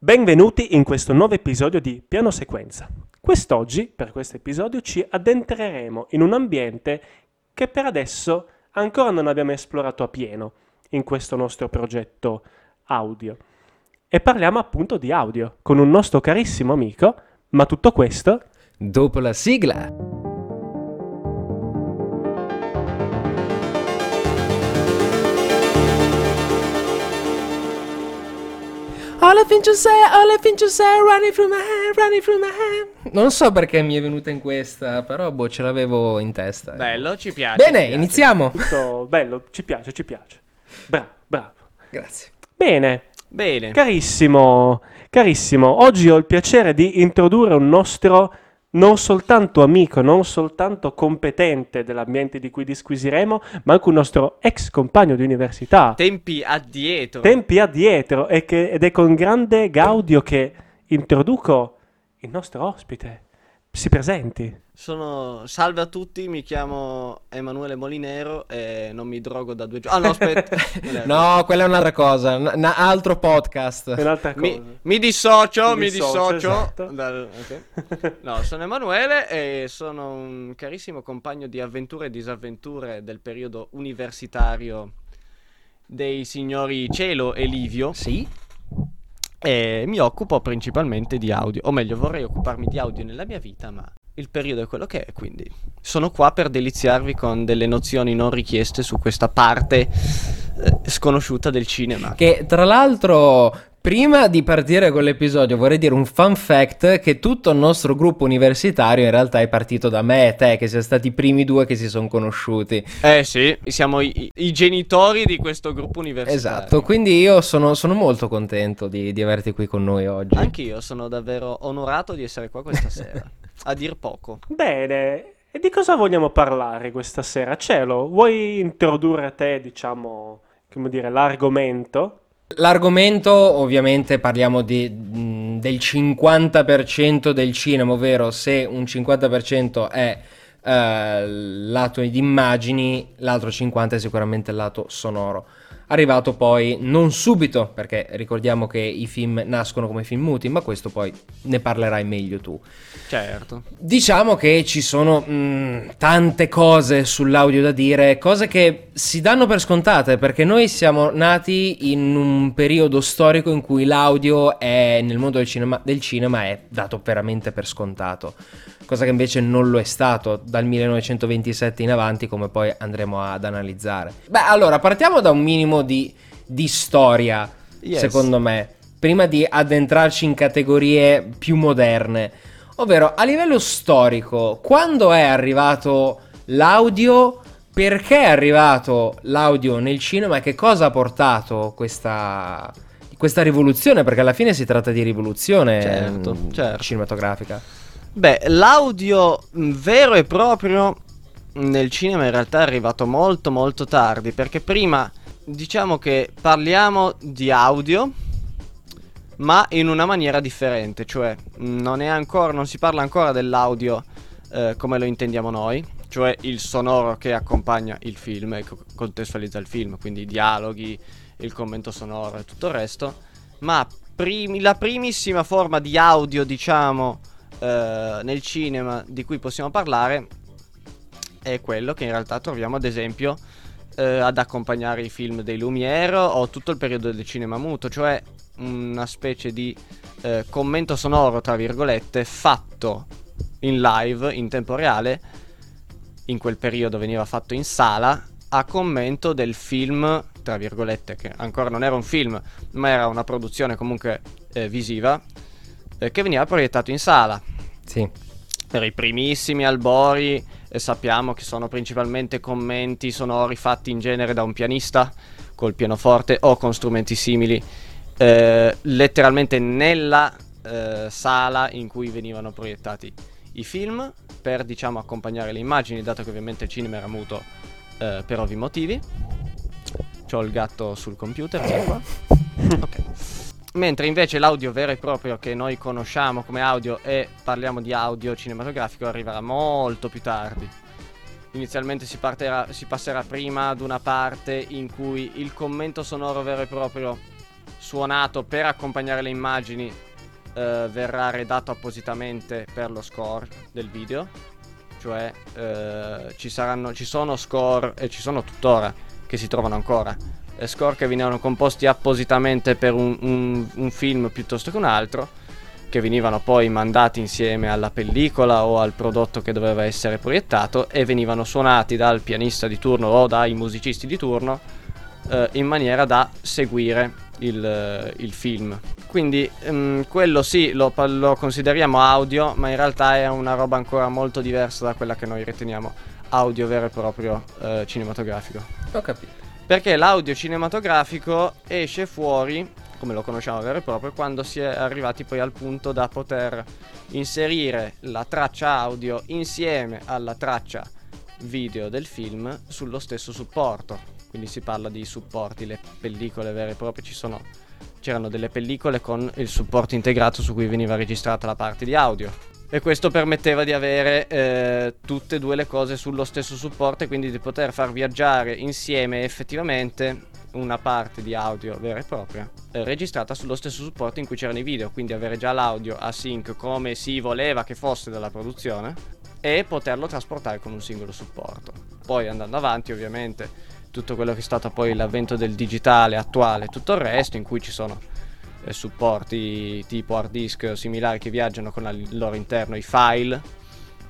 Benvenuti in questo nuovo episodio di Piano Sequenza. Quest'oggi, per questo episodio, ci addentreremo in un ambiente che per adesso ancora non abbiamo esplorato a pieno in questo nostro progetto audio. E parliamo appunto di audio con un nostro carissimo amico, ma tutto questo dopo la sigla. All I think you say, all I think you say, running through my head, running through my head. Non so perché mi è venuta in questa, però boh, ce l'avevo in testa. Bello, ci piace. Bene, ci piace. iniziamo. tutto bello, ci piace, ci piace. Bravo, bravo. Grazie. Bene, Bene. carissimo, carissimo, oggi ho il piacere di introdurre un nostro non soltanto amico, non soltanto competente dell'ambiente di cui disquisiremo, ma anche un nostro ex compagno di università. Tempi addietro. tempi addietro e che- ed è con grande gaudio che introduco il nostro ospite. Si presenti. Sono... Salve a tutti, mi chiamo Emanuele Molinero e non mi drogo da due giorni. Ah no, aspetta. No, quella è un'altra cosa, un un altro podcast. Cosa. Mi, mi dissocio, Mi mi dissocio, dissocio. esatto. dal- ok. No, sono Emanuele e sono un carissimo compagno di avventure e disavventure del periodo universitario dei signori Cielo e Livio Sì? e mi occupo principalmente di audio, o meglio vorrei occuparmi di audio nella mia vita, ma il periodo è quello che è, quindi sono qua per deliziarvi con delle nozioni non richieste su questa parte eh, sconosciuta del cinema. Che tra l'altro, prima di partire con l'episodio, vorrei dire un fun fact: che tutto il nostro gruppo universitario in realtà è partito da me e te, che siamo stati i primi due che si sono conosciuti. Eh sì, siamo i, i- genitori di questo gruppo universitario. Esatto, quindi io sono, sono molto contento di, di averti qui con noi oggi. Anch'io sono davvero onorato di essere qua questa sera, a dir poco. Bene, e di cosa vogliamo parlare questa sera? Cielo, vuoi introdurre te, diciamo, come dire, l'argomento? L'argomento, ovviamente, parliamo di, mh, del 50% del cinema, ovvero se un 50% è eh, lato di immagini, l'altro 50% è sicuramente il lato sonoro. Arrivato poi non subito, perché ricordiamo che i film nascono come film muti, ma questo poi ne parlerai meglio tu. Certo. Diciamo che ci sono mh, tante cose sull'audio da dire, cose che si danno per scontate, perché noi siamo nati in un periodo storico in cui l'audio è, nel mondo del cinema, del cinema è dato veramente per scontato, cosa che invece non lo è stato dal 1927 in avanti, come poi andremo ad analizzare. Beh, allora partiamo da un minimo di, di storia, Yes. secondo me, prima di addentrarci in categorie più moderne. Ovvero, a livello storico, quando è arrivato l'audio, perché è arrivato l'audio nel cinema e che cosa ha portato questa, questa rivoluzione? Perché alla fine si tratta di rivoluzione Certo, mm, certo. cinematografica. Beh, l'audio mh, vero e proprio mh, nel cinema in realtà è arrivato molto molto tardi, perché prima diciamo che parliamo di audio, ma in una maniera differente, cioè mh, non, ancora, non si parla ancora dell'audio eh, come lo intendiamo noi, cioè il sonoro che accompagna il film e co- contestualizza il film, quindi i dialoghi, il commento sonoro e tutto il resto, ma primi- la primissima forma di audio, diciamo, eh, nel cinema di cui possiamo parlare è quello che in realtà troviamo ad esempio eh, ad accompagnare i film dei Lumière o tutto il periodo del cinema muto, cioè una specie di eh, commento sonoro, tra virgolette, fatto in live, in tempo reale, in quel periodo veniva fatto in sala, a commento del film, tra virgolette, che ancora non era un film, ma era una produzione comunque eh, visiva, che veniva proiettato in sala Sì. per i primissimi albori eh, sappiamo che sono principalmente commenti sonori fatti in genere da un pianista col pianoforte o con strumenti simili, eh, letteralmente nella eh, sala in cui venivano proiettati i film per diciamo accompagnare le immagini, dato che ovviamente il cinema era muto eh, per ovvi motivi. C'ho il gatto sul computer, qua. Ok. Mentre invece l'audio vero e proprio che noi conosciamo come audio e parliamo di audio cinematografico arriverà molto più tardi. Inizialmente si, parterà- si passerà prima ad una parte in cui il commento sonoro vero e proprio suonato per accompagnare le immagini eh, verrà redatto appositamente per lo score del video. Cioè eh, ci, saranno, ci sono score e ci sono tuttora che si trovano ancora. Score che venivano composti appositamente per un, un, un film piuttosto che un altro che venivano poi mandati insieme alla pellicola o al prodotto che doveva essere proiettato e venivano suonati dal pianista di turno o dai musicisti di turno eh, in maniera da seguire il, eh, il film. Quindi um, quello sì lo, lo, consideriamo audio, ma in realtà è una roba ancora molto diversa da quella che noi riteniamo audio vero e proprio eh, cinematografico. Ho capito. Perché l'audio cinematografico esce fuori come lo conosciamo vero e proprio, quando si è arrivati poi al punto da poter inserire la traccia audio insieme alla traccia video del film sullo stesso supporto. Quindi si parla di supporti, le pellicole vere e proprie, ci sono, c'erano delle pellicole con il supporto integrato su cui veniva registrata la parte di audio. E questo permetteva di avere eh, tutte e due le cose sullo stesso supporto e quindi di poter far viaggiare insieme effettivamente una parte di audio vera e propria eh, registrata sullo stesso supporto in cui c'erano i video, quindi avere già l'audio a sync come si voleva che fosse dalla produzione e poterlo trasportare con un singolo supporto. Poi andando avanti ovviamente tutto quello che è stato poi l'avvento del digitale attuale, tutto il resto in cui ci sono supporti tipo hard disk similari che viaggiano con al loro interno i file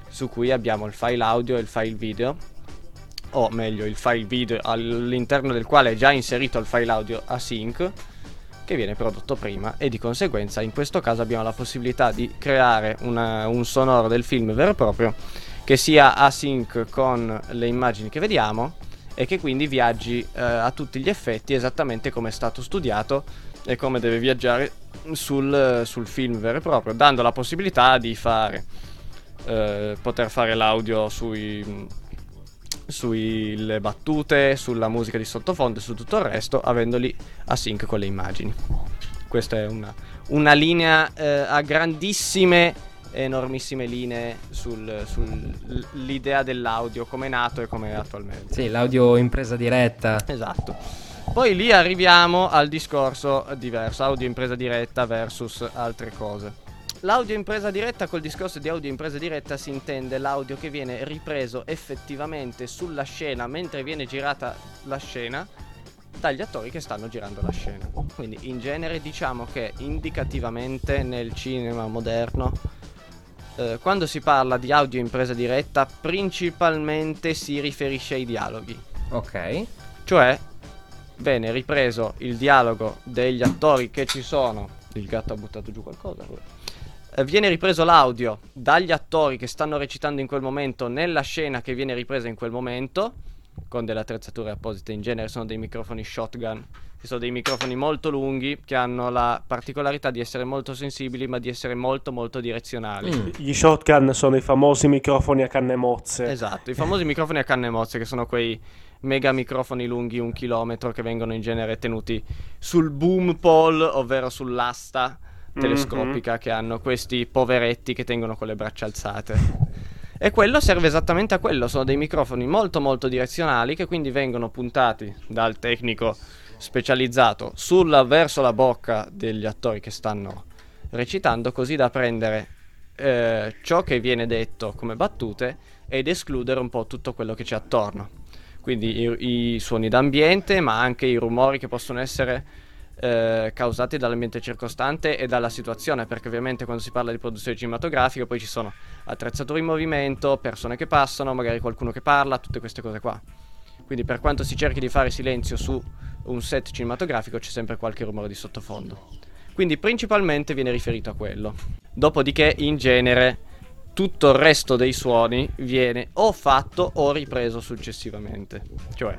su cui abbiamo il file audio e il file video o meglio il file video all'interno del quale è già inserito il file audio async che viene prodotto prima e di conseguenza in questo caso abbiamo la possibilità di creare una, un sonoro del film vero e proprio che sia async con le immagini che vediamo e che quindi viaggi eh, a tutti gli effetti esattamente come è stato studiato e come deve viaggiare sul, sul film vero e proprio, dando la possibilità di fare, eh, poter fare l'audio sui sulle battute, sulla musica di sottofondo e su tutto il resto, avendoli a sync con le immagini. Questa è una, una linea eh, a grandissime, enormissime linee sull'idea sul, dell'audio, come è nato e come è attualmente. Sì, l'audio impresa diretta. Esatto. Poi lì arriviamo al discorso diverso, audio impresa diretta versus altre cose. L'audio in presa diretta, col discorso di audio in presa diretta si intende l'audio che viene ripreso effettivamente sulla scena mentre viene girata la scena dagli attori che stanno girando la scena. Quindi in genere diciamo che indicativamente nel cinema moderno eh, quando si parla di audio in presa diretta principalmente si riferisce ai dialoghi. Ok. Cioè viene ripreso il dialogo degli attori che ci sono. Il gatto ha buttato giù qualcosa. Eh, viene ripreso l'audio dagli attori che stanno recitando in quel momento nella scena che viene ripresa in quel momento con delle attrezzature apposite in genere sono dei microfoni shotgun che sono dei microfoni molto lunghi che hanno la particolarità di essere molto sensibili ma di essere molto molto direzionali mm. gli shotgun sono i famosi microfoni a canne mozze esatto i famosi microfoni a canne mozze che sono quei mega microfoni lunghi un chilometro che vengono in genere tenuti sul boom pole ovvero sull'asta telescopica mm-hmm. che hanno questi poveretti che tengono con le braccia alzate. E quello serve esattamente a quello, sono dei microfoni molto molto direzionali che quindi vengono puntati dal tecnico specializzato sulla, verso la bocca degli attori che stanno recitando così da prendere eh, ciò che viene detto come battute ed escludere un po' tutto quello che c'è attorno. Quindi i, i suoni d'ambiente ma anche i rumori che possono essere eh, causati dall'ambiente circostante e dalla situazione, perché ovviamente quando si parla di produzione cinematografica poi ci sono attrezzature in movimento, persone che passano, magari qualcuno che parla, tutte queste cose qua. Quindi per quanto si cerchi di fare silenzio su un set cinematografico c'è sempre qualche rumore di sottofondo. Quindi principalmente viene riferito a quello. Dopodiché in genere tutto il resto dei suoni viene o fatto o ripreso successivamente. Cioè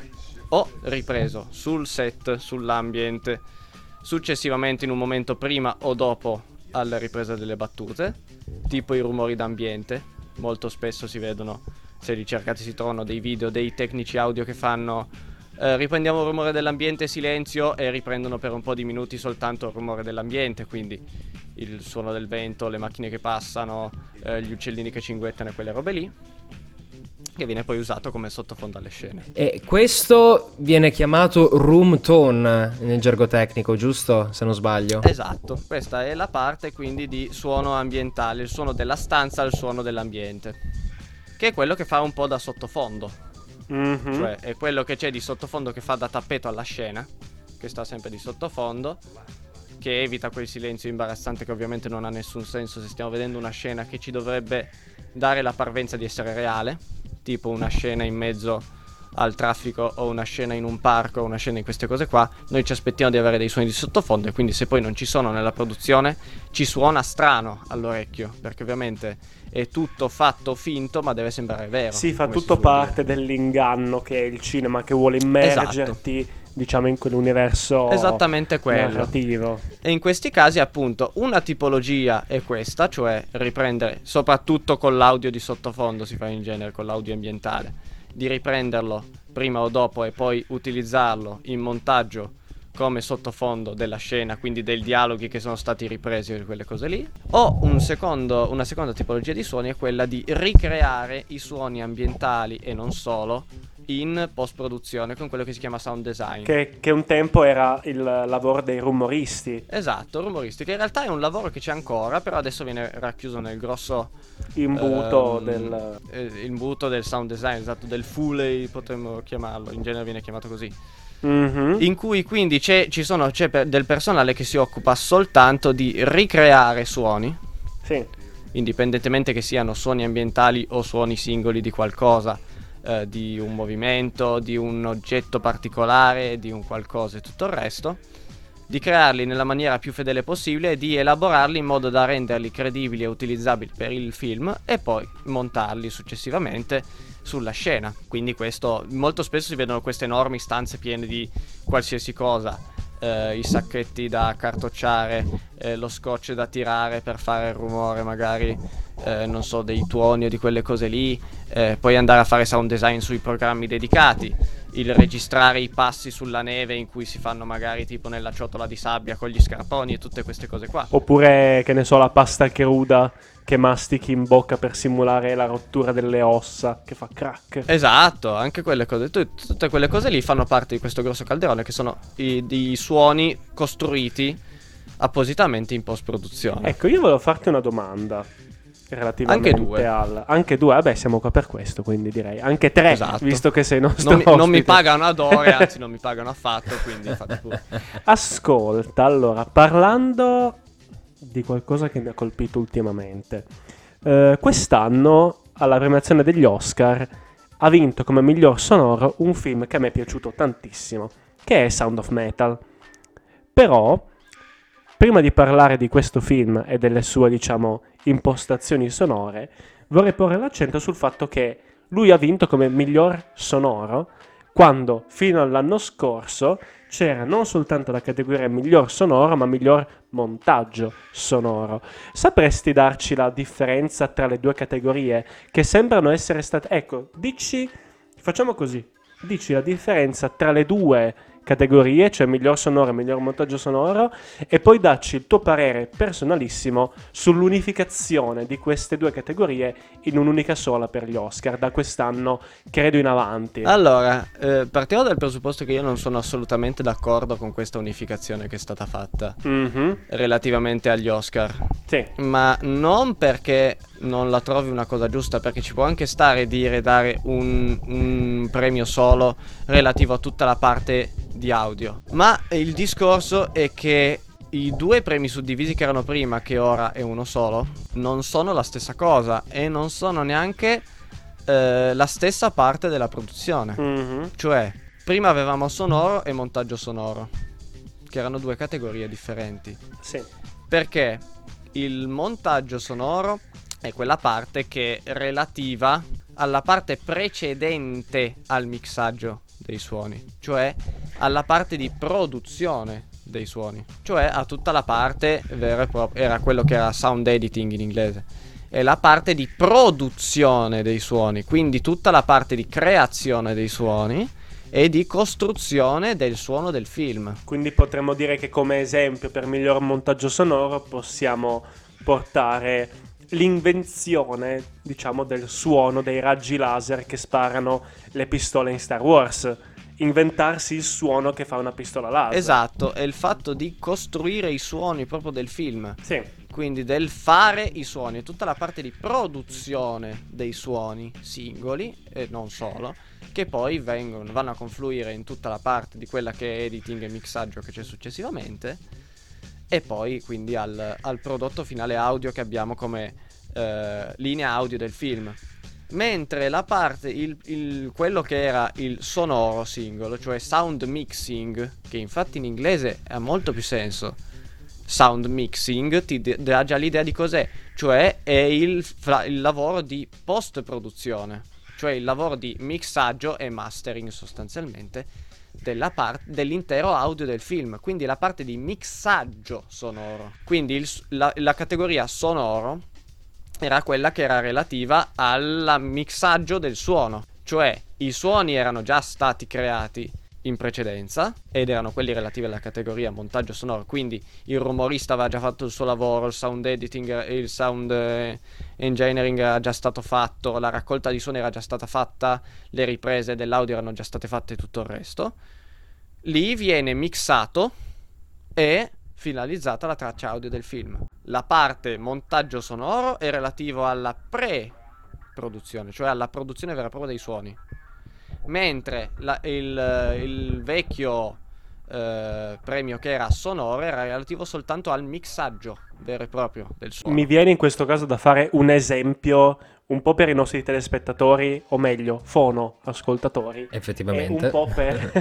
o ripreso sul set, sull'ambiente, successivamente in un momento prima o dopo alla ripresa delle battute, tipo i rumori d'ambiente. Molto spesso si vedono, se li cercate si trovano dei video dei tecnici audio che fanno eh, riprendiamo il rumore dell'ambiente, silenzio e riprendono per un po' di minuti soltanto il rumore dell'ambiente, quindi il suono del vento, le macchine che passano, eh, gli uccellini che cinguettano e quelle robe lì. che viene poi usato come sottofondo alle scene. E questo viene chiamato room tone nel gergo tecnico, giusto? Se non sbaglio. Esatto, questa è la parte quindi di suono ambientale, il suono della stanza, il suono dell'ambiente, che è quello che fa un po' da sottofondo, Mhm. cioè è quello che c'è di sottofondo che fa da tappeto alla scena, che sta sempre di sottofondo, che evita quel silenzio imbarazzante che ovviamente non ha nessun senso se stiamo vedendo una scena che ci dovrebbe dare la parvenza di essere reale, tipo una scena in mezzo al traffico o una scena in un parco o una scena in queste cose qua, noi ci aspettiamo di avere dei suoni di sottofondo e quindi se poi non ci sono nella produzione ci suona strano all'orecchio, perché ovviamente è tutto fatto finto ma deve sembrare vero. Sì, fa tutto suol dire. parte dell'inganno che è il cinema che vuole immergerti, diciamo, in quell'universo Esattamente quello. narrativo. E in questi casi, appunto, una tipologia è questa, cioè riprendere, soprattutto con l'audio di sottofondo, si fa in genere con l'audio ambientale, di riprenderlo prima o dopo e poi utilizzarlo in montaggio come sottofondo della scena, quindi dei dialoghi che sono stati ripresi e quelle cose lì. O un secondo- una seconda tipologia di suoni è quella di ricreare i suoni ambientali e non solo in post produzione con quello che si chiama sound design. Che, che un tempo era il lavoro dei rumoristi, Esatto, rumoristico. In realtà è un lavoro che c'è ancora, però adesso viene racchiuso nel grosso imbuto ehm, del... eh, imbuto del sound design, esatto, del Foley potremmo chiamarlo, in genere viene chiamato così. Mhm. In cui quindi c'è, ci sono, c'è per- del personale che si occupa soltanto di ricreare suoni, Sì. indipendentemente che siano suoni ambientali o suoni singoli di qualcosa, eh, di un movimento, di un oggetto particolare, di un qualcosa e tutto il resto, di crearli nella maniera più fedele possibile e di elaborarli in modo da renderli credibili e utilizzabili per il film e poi montarli successivamente sulla scena. Quindi questo molto spesso si vedono queste enormi stanze piene di qualsiasi cosa, eh, i sacchetti da cartocciare, eh, lo scotch da tirare per fare il rumore magari, eh, non so, dei tuoni o di quelle cose lì, eh, poi andare a fare sound design sui programmi dedicati, il registrare i passi sulla neve in cui si fanno magari tipo nella ciotola di sabbia con gli scarponi e tutte queste cose qua. Oppure, che ne so, la pasta cruda che mastichi in bocca per simulare la rottura delle ossa, che fa crack. Esatto, anche quelle cose, tu- tutte quelle cose lì fanno parte di questo grosso calderone che sono i, i suoni costruiti appositamente in post produzione. Ecco, io volevo farti una domanda. Relativamente Anche due. al... Anche due, vabbè, siamo qua per questo, quindi direi. Anche tre, Esatto. visto che sei nostro non, mi, non mi pagano ad ore, anzi non mi pagano affatto, quindi. Ascolta, allora, parlando di qualcosa che mi ha colpito ultimamente. eh, quest'anno, alla premiazione degli Oscar, ha vinto come miglior sonoro un film che a me è piaciuto tantissimo, che è Sound of Metal. Però, prima di parlare di questo film e delle sue, diciamo, impostazioni sonore, vorrei porre l'accento sul fatto che lui ha vinto come miglior sonoro quando fino all'anno scorso c'era non soltanto la categoria miglior sonoro, ma miglior montaggio sonoro. Sapresti darci la differenza tra le due categorie che sembrano essere state... Ecco, dici... Facciamo così. Dici la differenza tra le due categorie, cioè miglior sonoro e miglior montaggio sonoro, e poi dacci il tuo parere personalissimo sull'unificazione di queste due categorie in un'unica sola per gli Oscar, da quest'anno credo in avanti. Allora, eh, partiamo dal presupposto che io non sono assolutamente d'accordo con questa unificazione che è stata fatta Mhm, relativamente agli Oscar. Sì, Ma non perché non la trovi una cosa giusta, perché ci può anche stare dire dare un, un premio solo relativo a tutta la parte di audio. Ma il discorso è che i due premi suddivisi che erano prima, che ora è uno solo, non sono la stessa cosa e non sono neanche eh, la stessa parte della produzione. mhm, Cioè, prima avevamo sonoro e montaggio sonoro, che erano due categorie differenti. sì. Perché il montaggio sonoro è quella parte che è relativa alla parte precedente al mixaggio dei suoni, cioè alla parte di produzione dei suoni, cioè a tutta la parte vera e propria, era quello che era sound editing in inglese, è la parte di produzione dei suoni, quindi tutta la parte di creazione dei suoni e di costruzione del suono del film. Quindi potremmo dire che come esempio per miglior montaggio sonoro possiamo portare l'invenzione, diciamo, del suono dei raggi laser che sparano le pistole in Star Wars. Inventarsi il suono che fa una pistola laser. Esatto, è il fatto di costruire i suoni proprio del film. Sì. Quindi del fare i suoni, tutta la parte di produzione dei suoni singoli e non solo, che poi vengono, vanno a confluire in tutta la parte di quella che è editing e mixaggio che c'è successivamente e poi quindi al, al prodotto finale audio che abbiamo come eh, linea audio del film. Mentre la parte, il, il, quello che era il sonoro singolo, cioè sound mixing, che infatti in inglese ha molto più senso, sound mixing ti dà già l'idea di cos'è, cioè è il, il lavoro di post produzione, cioè il lavoro di mixaggio e mastering sostanzialmente part- dell'intero audio del film, quindi la parte di mixaggio sonoro. Quindi il, la, la categoria sonoro era quella che era relativa al mixaggio del suono, cioè i suoni erano già stati creati in precedenza ed erano quelli relativi alla categoria montaggio sonoro quindi il rumorista aveva già fatto il suo lavoro il sound editing il sound eh, engineering era già stato fatto la raccolta di suoni era già stata fatta le riprese dell'audio erano già state fatte e tutto il resto. Lì viene mixato e finalizzata la traccia audio del film. La parte montaggio sonoro è relativo alla pre produzione cioè alla produzione vera e propria dei suoni mentre la, il, il, vecchio eh, premio che era sonoro era relativo soltanto al mixaggio vero e proprio del suono. Mi viene in questo caso da fare un esempio un po' per i nostri telespettatori, o meglio, fono ascoltatori. Effettivamente. È un po' per,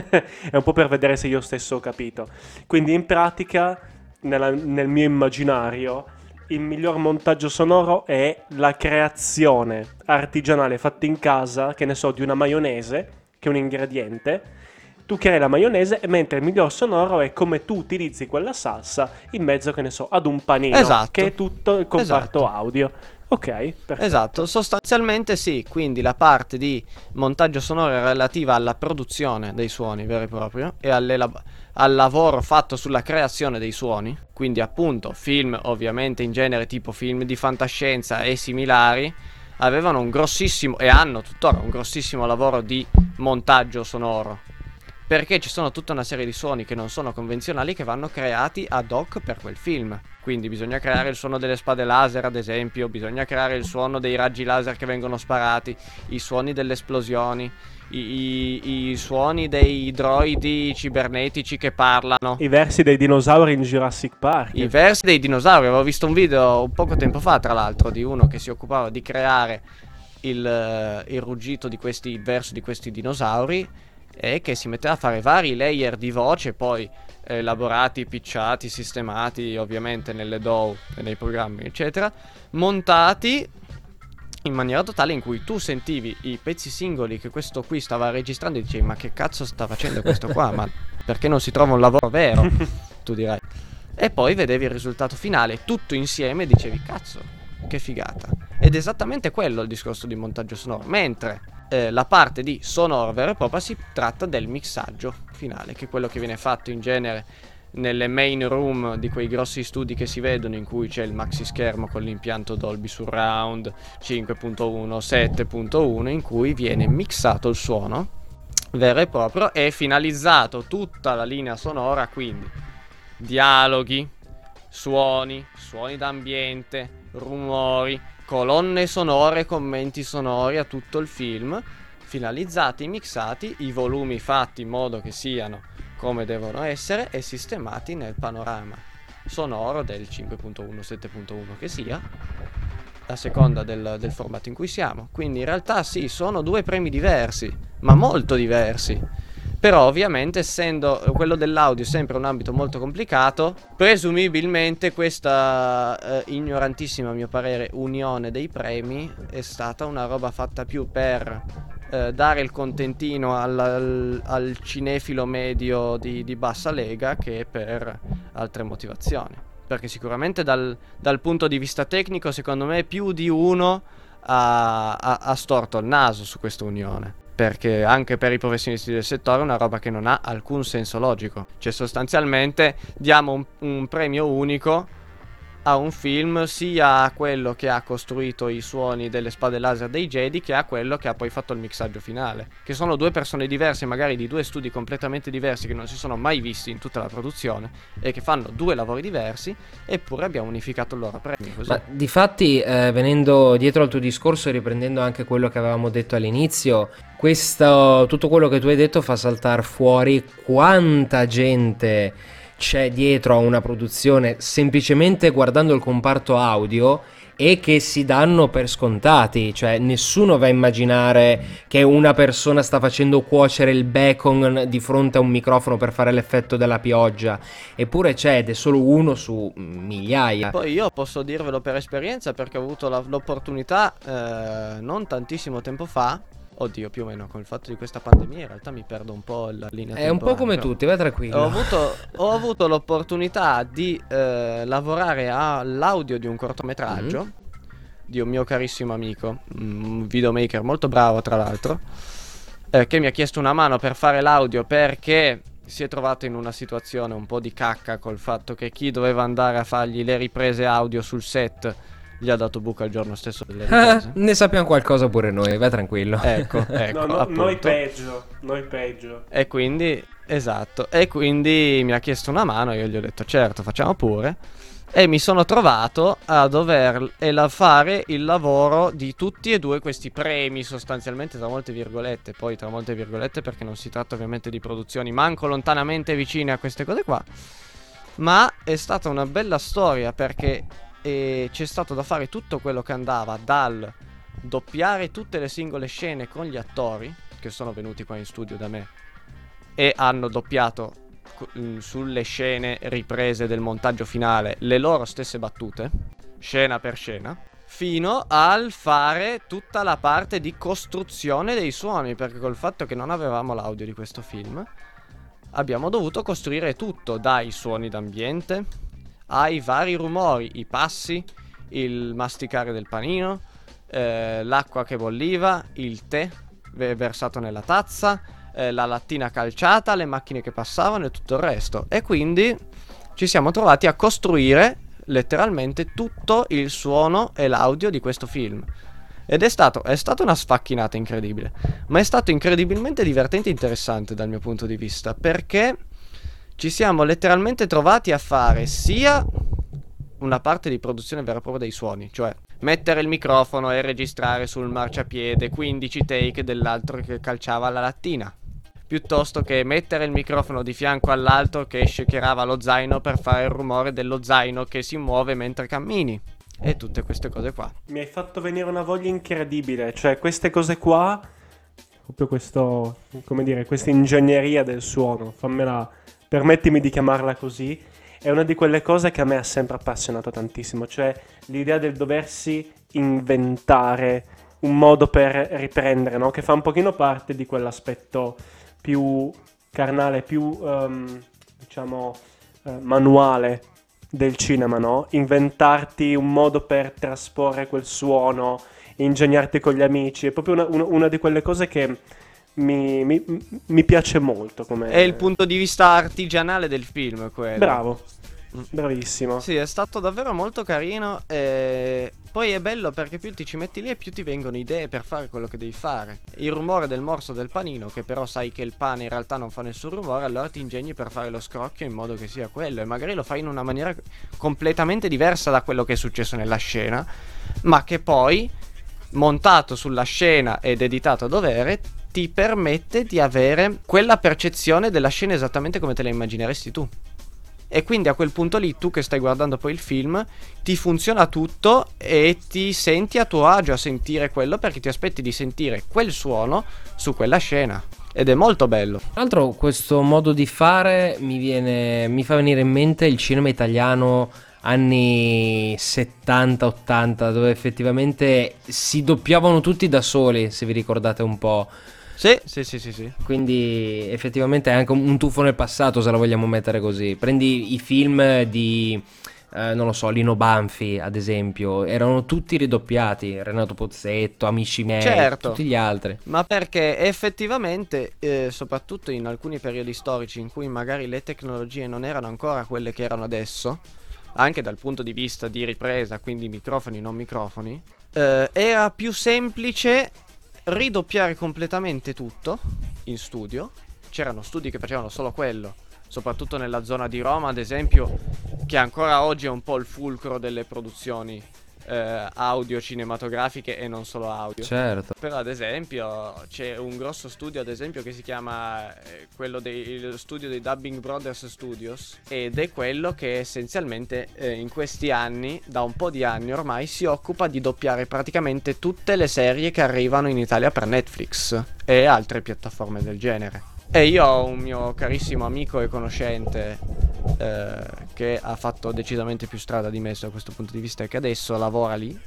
è un po per vedere se io stesso ho capito. Quindi in pratica, nella, nel mio immaginario, il miglior montaggio sonoro è la creazione artigianale fatta in casa, che ne so, di una maionese, che è un ingrediente. Tu crei la maionese, mentre il miglior sonoro è come tu utilizzi quella salsa in mezzo, che ne so, ad un panino, esatto. che è tutto il comparto esatto. audio. Ok, perfetto. Esatto, sostanzialmente sì, quindi la parte di montaggio sonoro è relativa alla produzione dei suoni vero e proprio e al lavoro fatto sulla creazione dei suoni, quindi appunto film ovviamente in genere tipo film di fantascienza e similari, avevano un grossissimo e hanno tuttora un grossissimo lavoro di montaggio sonoro perché ci sono tutta una serie di suoni che non sono convenzionali che vanno creati ad hoc per quel film. Quindi bisogna creare il suono delle spade laser, ad esempio, bisogna creare il suono dei raggi laser che vengono sparati, i suoni delle esplosioni, i, i, i suoni dei droidi cibernetici che parlano. I versi dei dinosauri in Jurassic Park. I versi dei dinosauri, avevo visto un video un poco tempo fa, tra l'altro, di uno che si occupava di creare il, il ruggito di questi, il verso di questi dinosauri e che si metteva a fare vari layer di voce poi elaborati, picciati, sistemati ovviamente nelle DAW e nei programmi eccetera, montati in maniera totale in cui tu sentivi i pezzi singoli che questo qui stava registrando e dicevi ma che cazzo sta facendo questo qua, ma perché non si trova un lavoro vero, tu dirai. E poi vedevi il risultato finale tutto insieme e dicevi cazzo, che figata. Ed è esattamente quello il discorso di montaggio sonoro, mentre eh, la parte di sonoro vero e proprio si tratta del mixaggio finale, che è quello che viene fatto in genere nelle main room di quei grossi studi che si vedono in cui c'è il maxi schermo con l'impianto Dolby Surround 5.1, 7.1 in cui viene mixato il suono vero e proprio e finalizzato tutta la linea sonora quindi dialoghi, suoni, suoni d'ambiente, rumori, colonne sonore, commenti sonori a tutto il film, finalizzati, mixati, i volumi fatti in modo che siano come devono essere e sistemati nel panorama sonoro del 5.1, 7.1 che sia, a seconda del, del formato in cui siamo. Quindi in realtà sì, sono due premi diversi, ma molto diversi però ovviamente essendo quello dell'audio sempre un ambito molto complicato, presumibilmente questa eh, ignorantissima a mio parere unione dei premi è stata una roba fatta più per eh, dare il contentino al, al, al cinefilo medio di, di, bassa lega che per altre motivazioni. Perché sicuramente dal, dal punto di vista tecnico secondo me più di uno ha, ha, ha storto il naso su questa unione perché anche per i professionisti del settore è una roba che non ha alcun senso logico. Cioè sostanzialmente diamo un, un premio unico a un film sia a quello che ha costruito i suoni delle spade laser dei Jedi che a quello che ha poi fatto il mixaggio finale. Che sono due persone diverse, magari di due studi completamente diversi che non si sono mai visti in tutta la produzione e che fanno due lavori diversi, eppure abbiamo unificato il loro premio. Così. Ma difatti, eh, venendo dietro al tuo discorso e riprendendo anche quello che avevamo detto all'inizio, questo, tutto quello che tu hai detto fa saltare fuori quanta gente c'è dietro a una produzione semplicemente guardando il comparto audio e che si danno per scontati, cioè nessuno va a immaginare che una persona sta facendo cuocere il bacon di fronte a un microfono per fare l'effetto della pioggia, eppure c'è ed è solo uno su migliaia. Poi io posso dirvelo per esperienza perché ho avuto la, l'opportunità eh, non tantissimo tempo fa Oddio, più o meno con il fatto di questa pandemia in realtà mi perdo un po' la linea È un po' come però. tutti, vai tranquillo. Ho avuto, ho avuto l'opportunità di eh, lavorare all'audio di un cortometraggio Mhm. di un mio carissimo amico, un videomaker molto bravo tra l'altro, eh, che mi ha chiesto una mano per fare l'audio perché si è trovato in una situazione un po' di cacca col fatto che chi doveva andare a fargli le riprese audio sul set gli ha dato buca il giorno stesso delle Ah, ne sappiamo qualcosa pure noi, vai tranquillo. ecco, ecco, No, no, noi peggio, noi peggio. E quindi, esatto, e quindi mi ha chiesto una mano, io gli ho detto certo, facciamo pure. E mi sono trovato a dover ela- fare il lavoro di tutti e due questi premi, sostanzialmente tra molte virgolette, poi tra molte virgolette perché non si tratta ovviamente di produzioni manco lontanamente vicine a queste cose qua. Ma è stata una bella storia perché eh, c'è stato da fare tutto quello che andava dal doppiare tutte le singole scene con gli attori che sono venuti qua in studio da me e hanno doppiato co- mm, sulle scene riprese del montaggio finale le loro stesse battute, scena per scena, fino al fare tutta la parte di costruzione dei suoni, perché col fatto che non avevamo l'audio di questo film, abbiamo dovuto costruire tutto, dai suoni d'ambiente ai vari rumori, i passi, il masticare del panino, eh, l'acqua che bolliva, il tè ve- versato nella tazza, eh, la lattina calciata, le macchine che passavano e tutto il resto. E quindi ci siamo trovati a costruire letteralmente tutto il suono e l'audio di questo film. Ed è stato, è stata una sfacchinata incredibile, ma è stato incredibilmente divertente e interessante dal mio punto di vista, perché ci siamo letteralmente trovati a fare sia una parte di produzione vera e propria dei suoni, cioè mettere il microfono e registrare sul marciapiede 15 take dell'altro che calciava la lattina, piuttosto che mettere il microfono di fianco all'altro che shakerava lo zaino per fare il rumore dello zaino che si muove mentre cammini. E tutte queste cose qua. Mi hai fatto venire una voglia incredibile, cioè queste cose qua, proprio questo, come dire, questa ingegneria del suono, fammela, permettimi di chiamarla così, è una di quelle cose che a me ha sempre appassionato tantissimo, cioè l'idea del doversi inventare un modo per riprendere, no? Che fa un pochino parte di quell'aspetto più carnale, più, ehm, diciamo, eh, manuale del cinema, no? Inventarti un modo per trasporre quel suono, ingegnarti con gli amici, è proprio una, una- una di quelle cose che mi, mi- mi piace molto. Come... È il punto di vista artigianale del film quello. Bravo, bravissimo. Sì, è stato davvero molto carino. E poi è bello perché più ti ci metti lì e più ti vengono idee per fare quello che devi fare. Il rumore del morso del panino, che però sai che il pane in realtà non fa nessun rumore, allora ti ingegni per fare lo scrocchio in modo che sia quello. E magari lo fai in una maniera completamente diversa da quello che è successo nella scena, ma che poi, montato sulla scena ed editato a dovere, ti permette di avere quella percezione della scena esattamente come te la immagineresti tu. E quindi a quel punto lì, tu che stai guardando poi il film, ti funziona tutto e ti senti a tuo agio a sentire quello perché ti aspetti di sentire quel suono su quella scena. Ed è molto bello. Tra l'altro questo modo di fare mi, viene, mi fa venire in mente il cinema italiano anni 70-80 dove effettivamente si doppiavano tutti da soli se vi ricordate un po'. Sì, sì, sì, sì, sì. Quindi effettivamente è anche un tuffo nel passato se la vogliamo mettere così. Prendi i film di, eh, non lo so, Lino Banfi ad esempio, erano tutti ridoppiati, Renato Pozzetto, Amici miei, Certo. tutti gli altri. Ma perché effettivamente, eh, soprattutto in alcuni periodi storici in cui magari le tecnologie non erano ancora quelle che erano adesso, anche dal punto di vista di ripresa, quindi microfoni, non microfoni, eh, era più semplice ridoppiare completamente tutto in studio. C'erano studi che facevano solo quello, soprattutto nella zona di Roma, ad esempio, che ancora oggi è un po' il fulcro delle produzioni eh, audio cinematografiche e non solo audio. Certo. Però ad esempio c'è un grosso studio ad esempio che si chiama eh, quello del studio dei Dubbing Brothers Studios ed è quello che essenzialmente eh, in questi anni, da un po' di anni ormai, si occupa di doppiare praticamente tutte le serie che arrivano in Italia per Netflix e altre piattaforme del genere. E io ho un mio carissimo amico e conoscente eh, che ha fatto decisamente più strada di me da questo punto di vista e che adesso lavora lì,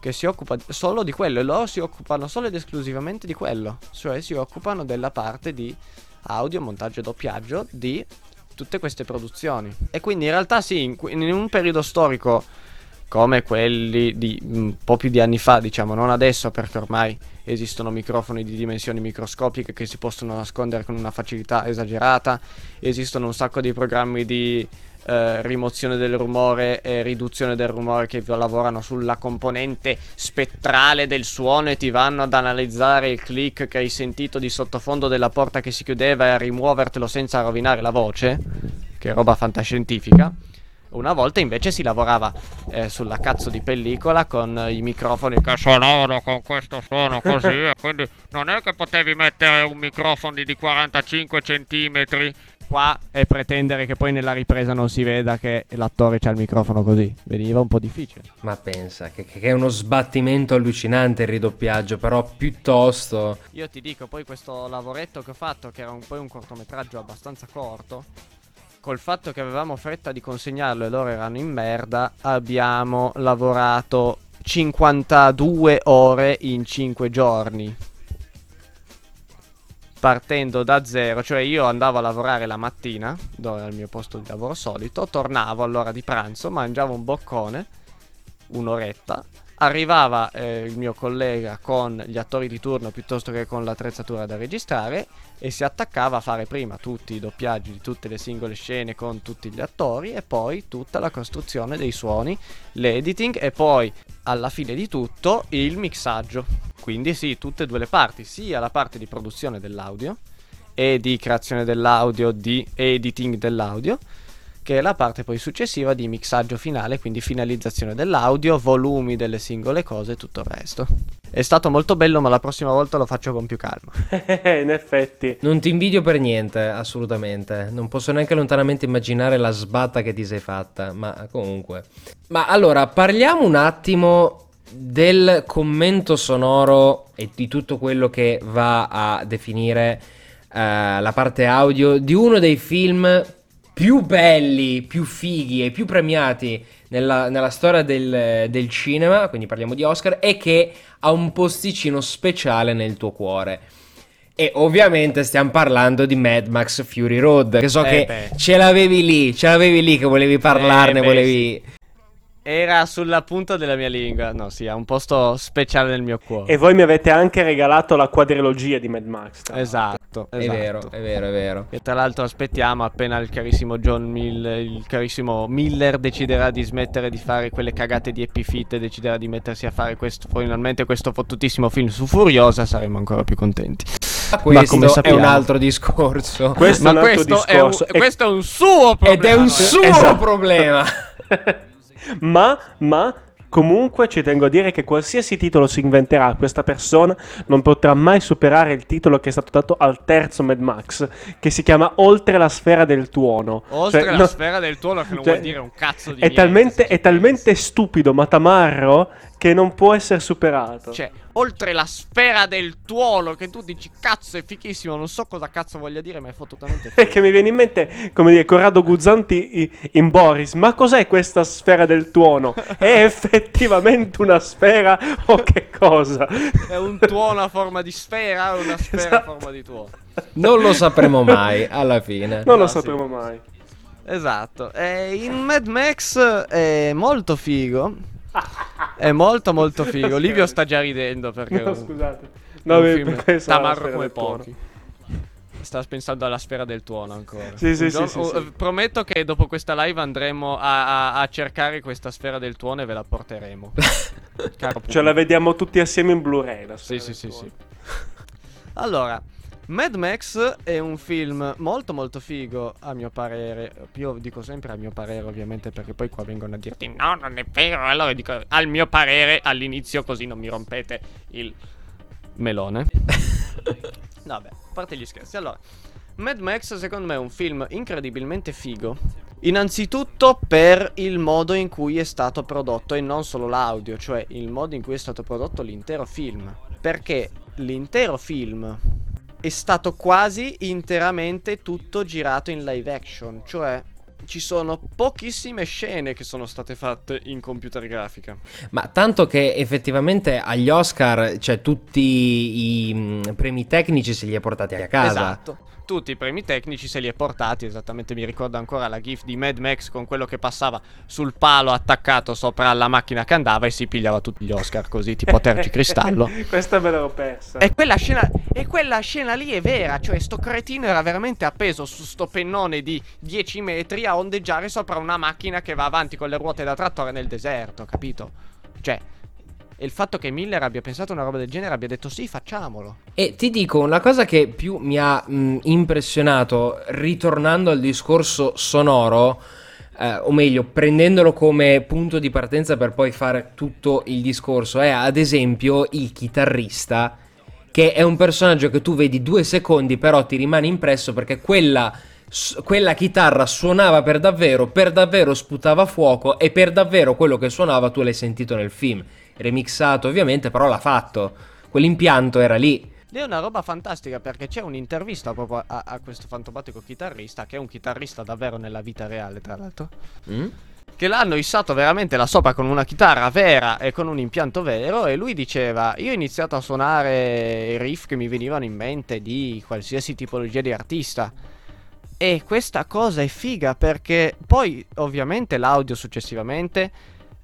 che si occupa solo di quello e loro si occupano solo ed esclusivamente di quello, cioè si occupano della parte di audio, montaggio e doppiaggio di tutte queste produzioni. E quindi in realtà sì, in, in un periodo storico come quelli di un po' più di anni fa, diciamo, non adesso perché ormai esistono microfoni di dimensioni microscopiche che si possono nascondere con una facilità esagerata, esistono un sacco di programmi di eh, rimozione del rumore e riduzione del rumore che lavorano sulla componente spettrale del suono e ti vanno ad analizzare il click che hai sentito di sottofondo della porta che si chiudeva e a rimuovertelo senza rovinare la voce, che è roba fantascientifica. Una volta invece si lavorava eh, sulla cazzo di pellicola con i microfoni che suonavano con questo suono così e quindi non è che potevi mettere un microfono di 45 centimetri qua e pretendere che poi nella ripresa non si veda che l'attore c'ha il microfono così. Veniva un po' difficile. Ma pensa che, che è uno sbattimento allucinante il ridoppiaggio, però piuttosto... Io ti dico, poi questo lavoretto che ho fatto, che era un, poi un cortometraggio abbastanza corto, col fatto che avevamo fretta di consegnarlo e loro erano in merda, abbiamo lavorato 52 ore in 5 giorni. Partendo da zero, cioè io andavo a lavorare la mattina, dove era il mio posto di lavoro solito, tornavo all'ora di pranzo, mangiavo un boccone, un'oretta, arrivava eh, il mio collega con gli attori di turno piuttosto che con l'attrezzatura da registrare e si attaccava a fare prima tutti i doppiaggi di tutte le singole scene con tutti gli attori e poi tutta la costruzione dei suoni, l'editing e poi alla fine di tutto il mixaggio. Quindi sì, tutte e due le parti, sia la parte di produzione dell'audio e di creazione dell'audio, di editing dell'audio, che è la parte poi successiva di mixaggio finale, quindi finalizzazione dell'audio, volumi delle singole cose e tutto il resto. È stato molto bello, ma la prossima volta lo faccio con più calma. In effetti. Non ti invidio per niente, assolutamente. Non posso neanche lontanamente immaginare la sbatta che ti sei fatta, ma comunque. Ma allora, parliamo un attimo del commento sonoro e di tutto quello che va a definire uh, la parte audio di uno dei film più belli, più fighi e più premiati nella, nella storia del, del, cinema, quindi parliamo di Oscar, e che ha un posticino speciale nel tuo cuore. E ovviamente stiamo parlando di Mad Max Fury Road, che so eh che beh. ce l'avevi lì, ce l'avevi lì che volevi parlarne, eh beh, volevi... Sì. Era sulla punta della mia lingua. No, sì, ha un posto speciale nel mio cuore. E voi mi avete anche regalato la quadrilogia di Mad Max. Esatto, È esatto. vero, è vero, è vero. E tra l'altro aspettiamo appena il carissimo John Miller, il carissimo Miller deciderà di smettere di fare quelle cagate di Feet e deciderà di mettersi a fare questo, finalmente questo fottutissimo film su Furiosa, saremo ancora più contenti. Ma questo Ma è un altro discorso. Questo Ma è un altro questo discorso. È un, e... questo è un suo problema. Ed è un suo esatto. problema. ma, ma Comunque ci tengo a dire che qualsiasi titolo si inventerà questa persona non potrà mai superare il titolo che è stato dato al terzo Mad Max, che si chiama Oltre la sfera del tuono. Oltre cioè, la no, sfera del tuono che non cioè, vuol dire un cazzo di è niente. Talmente, è talmente stupido, ma tamarro, che non può essere superato. Cioè, oltre la sfera del tuono, che tu dici cazzo è fichissimo, non so cosa cazzo voglia dire, ma è fottutamente figo. che mi viene in mente, come dire, Corrado Guzzanti in Boris, ma cos'è questa sfera del tuono? è effettivamente una sfera o che cosa? È un tuono a forma di sfera o una sfera esatto. a forma di tuono? Non lo sapremo mai, alla fine. Non no, lo sapremo sì. mai. Esatto. E in Mad Max è molto figo è molto molto figo. Livio sta già ridendo perché... No, scusate. No, film tamarro come pochi. Sta pensando alla sfera del tuono ancora. Sì, sì, giorno- sì, oh, sì. Prometto che dopo questa live andremo a, a- a cercare questa sfera del tuono e ve la porteremo. Caro Ce la vediamo tutti assieme in Blu-ray. la Sì, sì, sì, sì. Allora, Mad Max è un film molto molto figo a mio parere. Io dico sempre a mio parere ovviamente perché poi qua vengono a dirti no, non è vero. Allora dico al mio parere all'inizio così non mi rompete il melone. Vabbè, a parte gli scherzi. Allora, Mad Max secondo me è un film incredibilmente figo. Innanzitutto per il modo in cui è stato prodotto e non solo l'audio, cioè il modo in cui è stato prodotto l'intero film. Perché l'intero film è stato quasi interamente tutto girato in live action, cioè ci sono pochissime scene che sono state fatte in computer grafica. Ma tanto che effettivamente agli Oscar, cioè tutti i mm, premi tecnici se li ha portati a casa. Esatto. Tutti i premi tecnici se li è portati, esattamente mi ricordo ancora la gif di Mad Max con quello che passava sul palo attaccato sopra la macchina che andava e si pigliava tutti gli Oscar così, tipo Terci Cristallo. Questa me l'ero persa. E quella, scena, e quella scena lì è vera, cioè sto cretino era veramente appeso su sto pennone di 10 metri a ondeggiare sopra una macchina che va avanti con le ruote da trattore nel deserto, capito? Cioè, e il fatto che Miller abbia pensato una roba del genere abbia detto sì, facciamolo. E ti dico, una cosa che più mi ha mh, impressionato, ritornando al discorso sonoro, eh, o meglio, prendendolo come punto di partenza per poi fare tutto il discorso, è ad esempio il chitarrista, che è un personaggio che tu vedi due secondi, però ti rimane impresso perché quella, quella chitarra suonava per davvero, per davvero sputava fuoco e per davvero quello che suonava tu l'hai sentito nel film. Remixato ovviamente, però l'ha fatto. Quell'impianto era lì. Ed è una roba fantastica perché c'è un'intervista proprio a, a questo fantomatico chitarrista, che è un chitarrista davvero nella vita reale, tra l'altro. Mm? Che l'hanno issato veramente là sopra con una chitarra vera e con un impianto vero. E lui diceva: Io ho iniziato a suonare i riff che mi venivano in mente di qualsiasi tipologia di artista. E questa cosa è figa perché poi, ovviamente, l'audio successivamente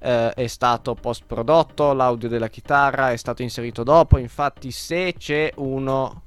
eh, è stato post prodotto, l'audio della chitarra è stato inserito dopo. Infatti, se c'è uno.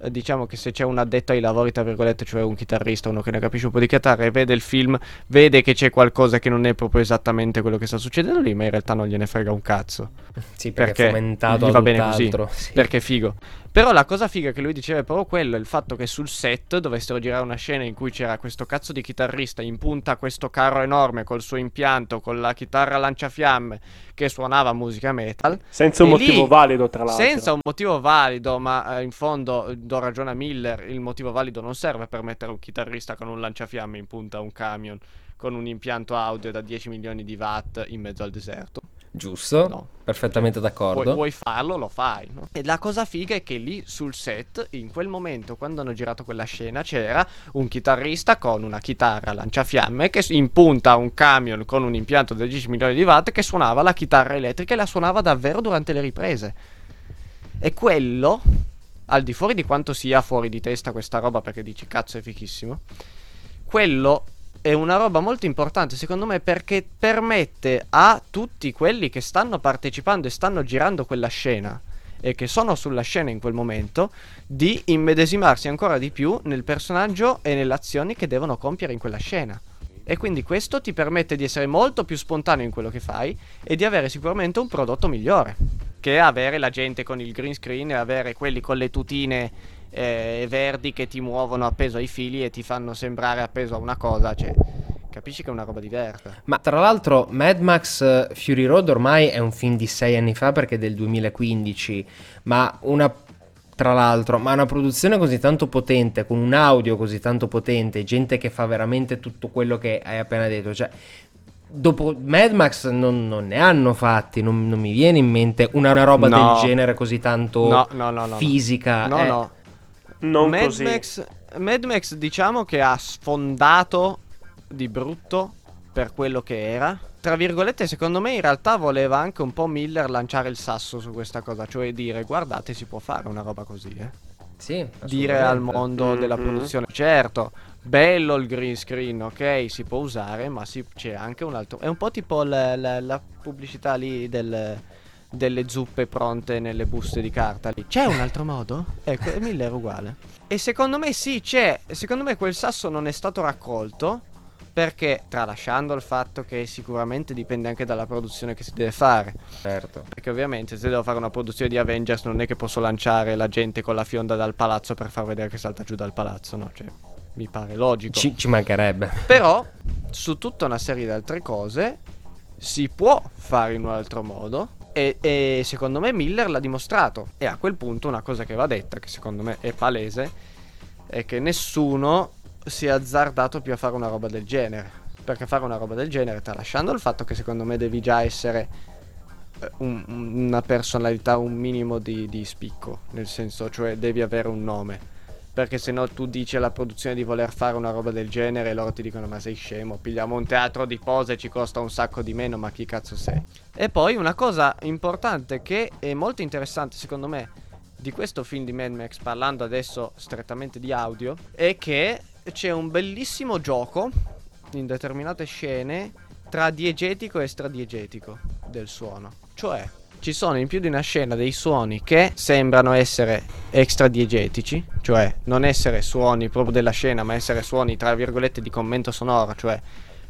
eh, Diciamo che se c'è un addetto ai lavori, tra virgolette, cioè un chitarrista, uno che ne capisce un po' di chitarra e vede il film, vede che c'è qualcosa che non è proprio esattamente quello che sta succedendo lì, ma in realtà non gliene frega un cazzo. Sì, perché, Perché è fomentato gli va bene così. Sì. Perché è figo. Però la cosa figa che lui diceva è proprio quello, il fatto che sul set dovessero girare una scena in cui c'era questo cazzo di chitarrista in punta a questo carro enorme col suo impianto, con la chitarra lanciafiamme che suonava musica metal. Senza un E motivo lì, valido, tra l'altro. Senza un motivo valido, ma eh, in fondo do ragione a Miller, il motivo valido non serve per mettere un chitarrista con un lanciafiamme in punta a un camion con un impianto audio da 10 milioni di watt in mezzo al deserto. Giusto? No. Perfettamente d'accordo. Vuoi, vuoi farlo, lo fai. no? E la cosa figa è che lì sul set, in quel momento, quando hanno girato quella scena, c'era un chitarrista con una chitarra lanciafiamme che s- in punta a un camion con un impianto da 10 milioni di watt che suonava la chitarra elettrica e la suonava davvero durante le riprese. E quello, al di fuori di quanto sia fuori di testa questa roba, perché dici cazzo è fichissimo, quello è una roba molto importante secondo me perché permette a tutti quelli che stanno partecipando e stanno girando quella scena e che sono sulla scena in quel momento di immedesimarsi ancora di più nel personaggio e nelle azioni che devono compiere in quella scena. E quindi questo ti permette di essere molto più spontaneo in quello che fai e di avere sicuramente un prodotto migliore. Che avere la gente con il green screen e avere quelli con le tutine eh, verdi che ti muovono appeso ai fili e ti fanno sembrare appeso a una cosa. Cioè, capisci che è una roba diversa. Ma tra l'altro Mad Max eh, Fury Road ormai è un film di sei anni fa perché è del 2015, ma una tra l'altro, ma una produzione così tanto potente, con un audio così tanto potente, gente che fa veramente tutto quello che hai appena detto, cioè dopo Mad Max non, non ne hanno fatti, non, non mi viene in mente una, roba No. del genere così tanto no, no. fisica. No, eh. no. Non Mad così. Max, Mad Max diciamo che ha sfondato di brutto per quello che era. Tra virgolette, secondo me in realtà voleva anche un po' Miller lanciare il sasso su questa cosa, cioè dire guardate si può fare una roba così, eh. Sì, Dire al mondo della Mhm. produzione, certo, bello il green screen, ok, si può usare, ma si- c'è anche un altro... È un po' tipo la, la- la pubblicità lì del, delle zuppe pronte nelle buste di carta lì. C'è un altro modo? Ecco, Miller è uguale. E secondo me sì, c'è. Secondo me quel sasso non è stato raccolto. Perché, tralasciando il fatto che sicuramente dipende anche dalla produzione che si deve fare. Certo. Perché ovviamente se devo fare una produzione di Avengers non è che posso lanciare la gente con la fionda dal palazzo per far vedere che salta giù dal palazzo, no? Cioè, mi pare logico. Ci, ci mancherebbe. Però, su tutta una serie di altre cose, si può fare in un altro modo. E, e secondo me Miller l'ha dimostrato. E a quel punto una cosa che va detta, che secondo me è palese, è che nessuno si è azzardato più a fare una roba del genere. Perché fare una roba del genere, tralasciando il fatto che secondo me devi già essere eh, un- una personalità, un minimo di, di spicco, nel senso, cioè devi avere un nome. Perché se no tu dici alla produzione di voler fare una roba del genere e loro ti dicono ma sei scemo, pigliamo un teatro di pose ci costa un sacco di meno, ma chi cazzo sei? E poi una cosa importante che è molto interessante secondo me di questo film di Mad Max, parlando adesso strettamente di audio, è che c'è un bellissimo gioco in determinate scene tra diegetico e extradiegetico del suono. Cioè, ci sono in più di una scena dei suoni che sembrano essere extradiegetici, cioè non essere suoni proprio della scena, ma essere suoni tra virgolette di commento sonoro, cioè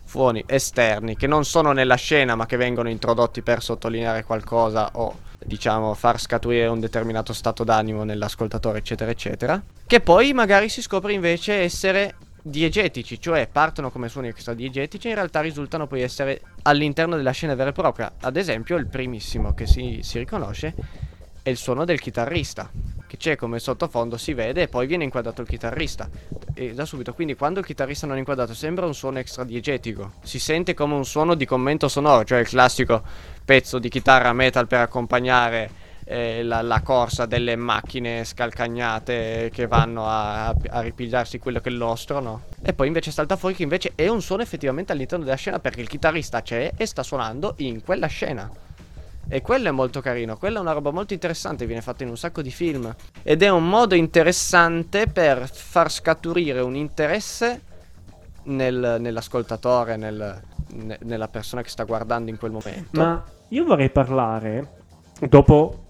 suoni esterni che non sono nella scena ma che vengono introdotti per sottolineare qualcosa o diciamo far scaturire un determinato stato d'animo nell'ascoltatore eccetera eccetera che poi magari si scopre invece essere diegetici cioè partono come suoni extradiegetici e in realtà risultano poi essere all'interno della scena vera e propria. Ad esempio il primissimo che si, si riconosce è il suono del chitarrista che c'è come sottofondo si vede e poi viene inquadrato il chitarrista. E da subito quindi quando il chitarrista non è inquadrato sembra un suono extradiegetico. Si sente come un suono di commento sonoro cioè il classico pezzo di chitarra metal per accompagnare eh, la, la corsa delle macchine scalcagnate che vanno a, a ripigliarsi quello che è il nostro no? e poi invece salta fuori che invece è un suono effettivamente all'interno della scena perché il chitarrista c'è e sta suonando in quella scena e quello è molto carino, quella è una roba molto interessante, viene fatta in un sacco di film. Ed è un modo interessante per far scaturire un interesse nel- nell'ascoltatore, nel- ne- nella persona che sta guardando in quel momento. Ma io vorrei parlare, dopo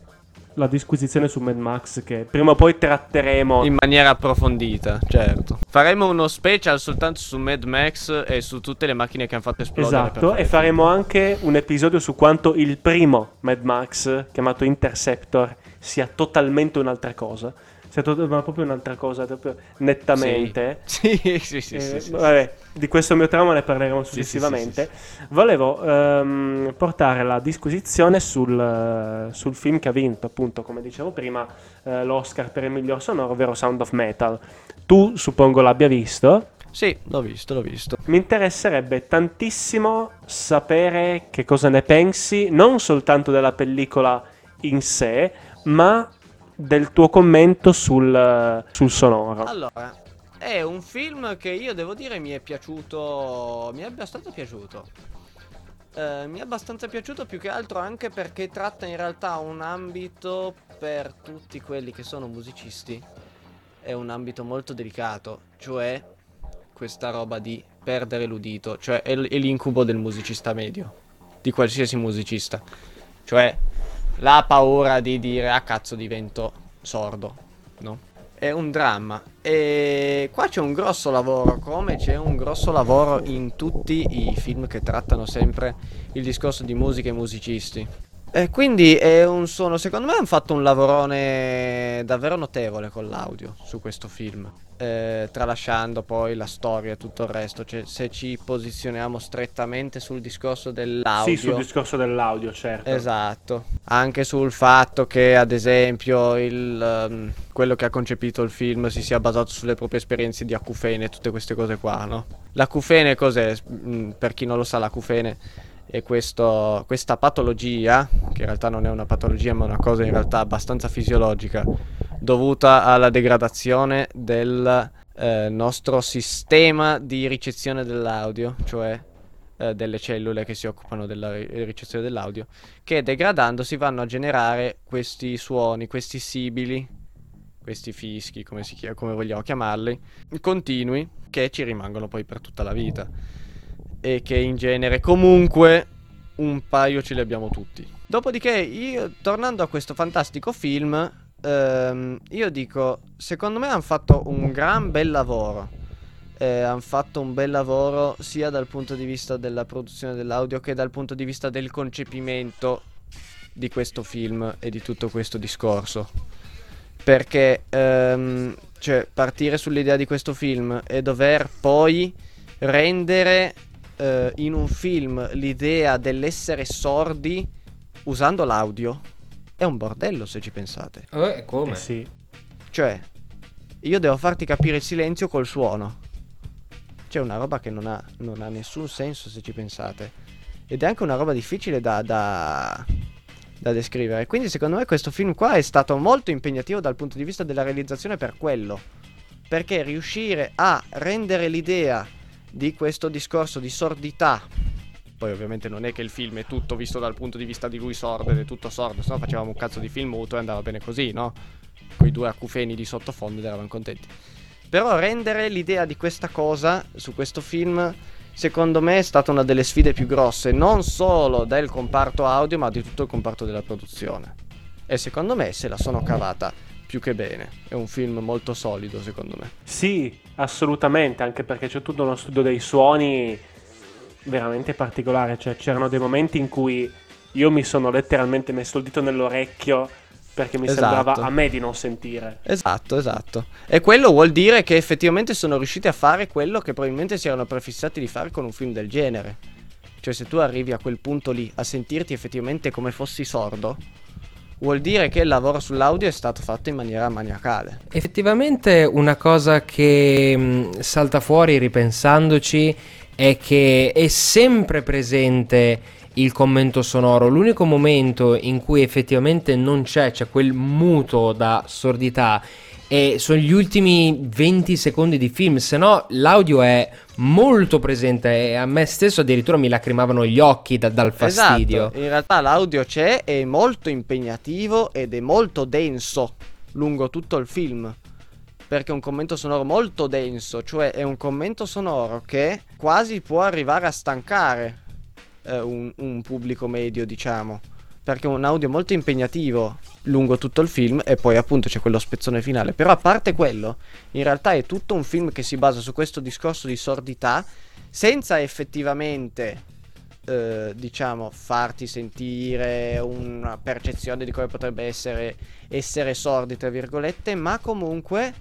la disquisizione su Mad Max, che prima o poi tratteremo. In maniera approfondita, certo. Faremo uno special soltanto su Mad Max e su tutte le macchine che hanno fatto esplodere. Esatto, fare e faremo anche un episodio su quanto il primo Mad Max, chiamato Interceptor, sia totalmente un'altra cosa. To- ma proprio un'altra cosa, proprio nettamente. Sì, sì, sì, sì, Eh, sì, sì. vabbè, di questo mio trauma ne parleremo successivamente. Volevo ehm, portare la disquisizione sul, eh, sul film che ha vinto, appunto, come dicevo prima, eh, l'Oscar per il miglior sonoro, ovvero Sound of Metal. Tu suppongo l'abbia visto. Sì, l'ho visto, l'ho visto. Mi interesserebbe tantissimo sapere che cosa ne pensi, non soltanto della pellicola in sé, ma del tuo commento sul, sul sonoro. Allora, è un film che io devo dire mi è piaciuto. Mi è abbastanza piaciuto. Eh, mi è abbastanza piaciuto più che altro anche perché tratta in realtà un ambito per tutti quelli che sono musicisti. È un ambito molto delicato, cioè questa roba di perdere l'udito, cioè è, l- è l'incubo del musicista medio, di qualsiasi musicista. Cioè la paura di dire ah cazzo divento sordo, no? È un dramma e qua c'è un grosso lavoro, come c'è un grosso lavoro in tutti i film che trattano sempre il discorso di musica e musicisti. E quindi è un suono, secondo me hanno fatto un lavorone davvero notevole con l'audio su questo film. Eh, tralasciando poi la storia e tutto il resto, cioè se ci posizioniamo strettamente sul discorso dell'audio. Sì, sul discorso dell'audio, certo. Esatto, anche sul fatto che ad esempio il, ehm, quello che ha concepito il film si sia basato sulle proprie esperienze di acufene e tutte queste cose qua, no? L'acufene cos'è? Mm, Per chi non lo sa, l'acufene è questo- questa patologia, che in realtà non è una patologia ma una cosa in realtà abbastanza fisiologica, dovuta alla degradazione del eh, nostro sistema di ricezione dell'audio, cioè eh, delle cellule che si occupano della ri- ricezione dell'audio, che degradandosi vanno a generare questi suoni, questi sibili, questi fischi, come, si chia- come vogliamo chiamarli, continui, che ci rimangono poi per tutta la vita. E che in genere comunque un paio ce li abbiamo tutti. Dopodiché, io, tornando a questo fantastico film, ehm, io dico, secondo me hanno fatto un gran bel lavoro. Eh, hanno fatto un bel lavoro sia dal punto di vista della produzione dell'audio che dal punto di vista del concepimento di questo film e di tutto questo discorso. Perché ehm, cioè, partire sull'idea di questo film e dover poi rendere eh, in un film l'idea dell'essere sordi usando l'audio è un bordello se ci pensate. Eh, come? Eh sì. Cioè, io devo farti capire il silenzio col suono. C'è una roba che non ha, non ha nessun senso se ci pensate. Ed è anche una roba difficile da, da, da descrivere. Quindi secondo me questo film qua è stato molto impegnativo dal punto di vista della realizzazione per quello. Perché riuscire a rendere l'idea di questo discorso di sordità poi ovviamente non è che il film è tutto visto dal punto di vista di lui sordo ed è tutto sordo, se no facevamo un cazzo di film muto e andava bene così, no? Quei due acufeni di sottofondo ed eravamo contenti. Però rendere l'idea di questa cosa su questo film, secondo me, è stata una delle sfide più grosse, non solo del comparto audio, ma di tutto il comparto della produzione. E secondo me se la sono cavata più che bene. È un film molto solido, secondo me. Sì, assolutamente, anche perché c'è tutto uno studio dei suoni veramente particolare, cioè c'erano dei momenti in cui io mi sono letteralmente messo il dito nell'orecchio perché mi Esatto. sembrava a me di non sentire. Esatto, esatto. E quello vuol dire che effettivamente sono riusciti a fare quello che probabilmente si erano prefissati di fare con un film del genere. Cioè, se tu arrivi a quel punto lì a sentirti effettivamente come fossi sordo, vuol dire che il lavoro sull'audio è stato fatto in maniera maniacale. Effettivamente una cosa che mh, salta fuori ripensandoci è che è sempre presente il commento sonoro. L'unico momento in cui effettivamente non c'è, c'è quel muto da sordità e sono gli ultimi 20 secondi di film, se no l'audio è molto presente e a me stesso addirittura mi lacrimavano gli occhi da- dal fastidio. Esatto. In realtà l'audio c'è, è molto impegnativo ed è molto denso lungo tutto il film. Perché è un commento sonoro molto denso, cioè è un commento sonoro che quasi può arrivare a stancare eh, un, un pubblico medio, diciamo. Perché è un audio molto impegnativo lungo tutto il film e poi appunto c'è quello spezzone finale. Però a parte quello, in realtà è tutto un film che si basa su questo discorso di sordità senza effettivamente eh, diciamo farti sentire una percezione di come potrebbe essere essere sordi tra virgolette ma comunque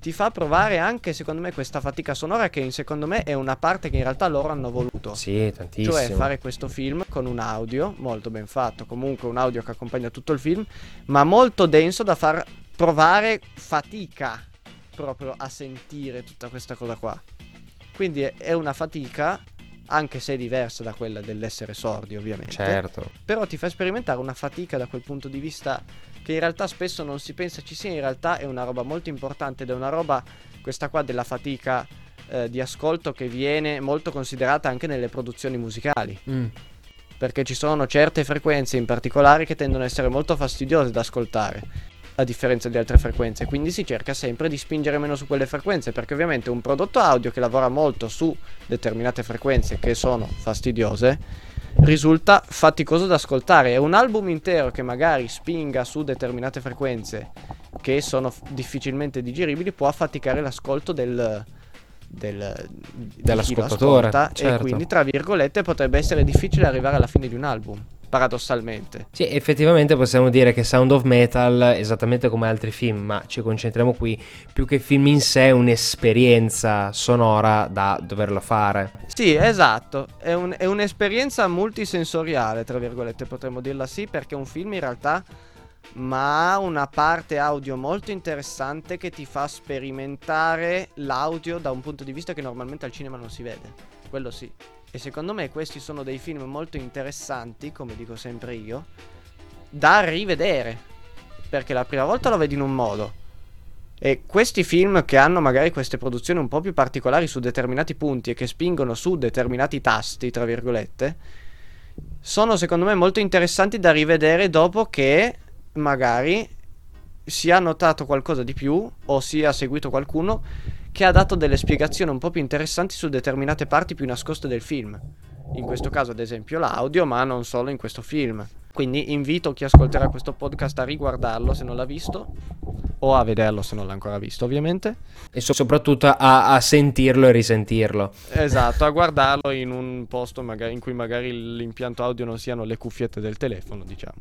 ti fa provare anche secondo me questa fatica sonora che in- secondo me è una parte che in realtà loro hanno voluto Sì, tantissimo. cioè fare questo film con un audio molto ben fatto, comunque un audio che accompagna tutto il film, ma molto denso da far provare fatica proprio a sentire tutta questa cosa qua. Quindi è- è una fatica, anche se è diversa da quella dell'essere sordi ovviamente, Certo. però ti fa sperimentare una fatica da quel punto di vista che in realtà spesso non si pensa ci sia, in realtà è una roba molto importante ed è una roba, questa qua della fatica eh, di ascolto che viene molto considerata anche nelle produzioni musicali, Mm. perché ci sono certe frequenze in particolare che tendono ad essere molto fastidiose da ascoltare, a differenza di altre frequenze, quindi si cerca sempre di spingere meno su quelle frequenze, perché ovviamente un prodotto audio che lavora molto su determinate frequenze che sono fastidiose risulta faticoso da ascoltare e un album intero che magari spinga su determinate frequenze che sono f- difficilmente digeribili può affaticare l'ascolto del, del Dell'ascoltatore, ascolta, certo. e quindi tra virgolette potrebbe essere difficile arrivare alla fine di un album paradossalmente Sì, effettivamente possiamo dire che Sound of Metal, esattamente come altri film, ma ci concentriamo qui, più che film in sé, è un'esperienza sonora da doverlo fare. Sì, esatto, è, un- è un'esperienza multisensoriale, tra virgolette, potremmo dirla sì, perché è un film in realtà ma ha una parte audio molto interessante che ti fa sperimentare l'audio da un punto di vista che normalmente al cinema non si vede. Quello sì. E secondo me questi sono dei film molto interessanti, come dico sempre io, da rivedere. Perché la prima volta lo vedi in un modo. E questi film che hanno magari queste produzioni un po' più particolari su determinati punti e che spingono su determinati tasti, tra virgolette, sono secondo me molto interessanti da rivedere dopo che magari si è notato qualcosa di più o si è seguito qualcuno che ha dato delle spiegazioni un po' più interessanti su determinate parti più nascoste del film. In questo caso, ad esempio, l'audio, ma non solo in questo film. Quindi invito chi ascolterà questo podcast a riguardarlo se non l'ha visto o a vederlo se non l'ha ancora visto ovviamente. E so- soprattutto a, a sentirlo e risentirlo. Esatto, a guardarlo in un posto magari, in cui magari l'impianto audio non siano le cuffiette del telefono, diciamo.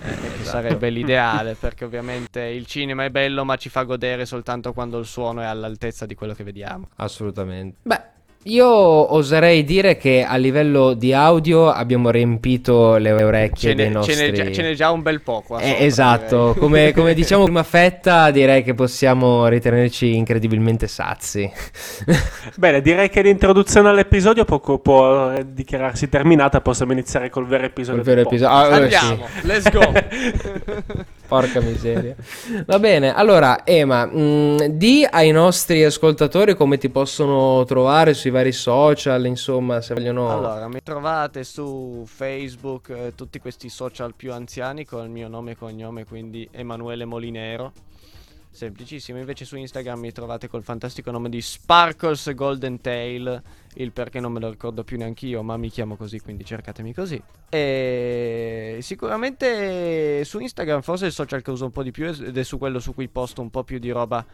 Eh, che sarebbe l'ideale perché ovviamente il cinema è bello ma ci fa godere soltanto quando il suono è all'altezza di quello che vediamo. Assolutamente. Beh, io oserei dire che a livello di audio abbiamo riempito le orecchie Ce dei n'è, nostri... ce n'è già, ce n'è già un bel poco. a Eh, sopra, esatto, come, come diciamo prima fetta direi che possiamo ritenerci incredibilmente sazi. Bene, direi che l'introduzione all'episodio può, può eh, dichiararsi terminata. Possiamo iniziare col vero episodio. Col vero episodio. Ah, eh, Andiamo, sì. let's go. Porca miseria. Va bene, allora Ema, mh, di ai nostri ascoltatori come ti possono trovare sui vari social, insomma, se vogliono... Allora, mi trovate su Facebook, eh, tutti questi social più anziani con il mio nome e cognome, quindi Emanuele Molinero. Semplicissimo, invece su Instagram mi trovate col fantastico nome di Sparkles Golden Tail, il perché non me lo ricordo più neanche io, ma mi chiamo così, quindi cercatemi così. E sicuramente su Instagram forse è il social che uso un po' di più ed è su quello su cui posto un po' più di roba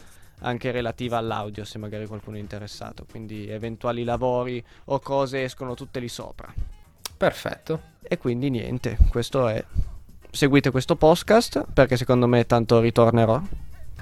anche relativa all'audio, se magari qualcuno è interessato, quindi eventuali lavori o cose escono tutte lì sopra. Perfetto. E quindi niente, questo è. Seguite questo podcast perché secondo me tanto ritornerò.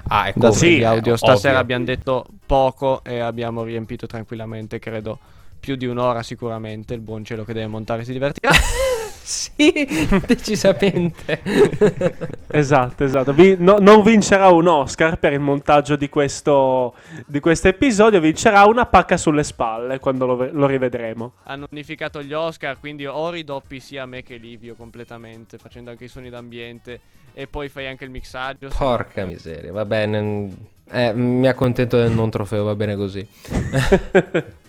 Ah, ecco. Sì, di audio eh, stasera ovvio. abbiamo detto poco e abbiamo riempito tranquillamente, credo più di un'ora sicuramente. Il buon cielo che deve montare si divertirà. Sì, decisamente. Esatto, esatto. Vi- no- non vincerà un Oscar per il montaggio di questo, di questo episodio, vincerà una pacca sulle spalle quando lo, lo rivedremo. Hanno unificato gli Oscar, quindi o ridoppi sia me che Livio completamente, facendo anche i suoni d'ambiente e poi fai anche il mixaggio. Porca miseria, va bene. Eh, mi accontento del non trofeo, va bene così.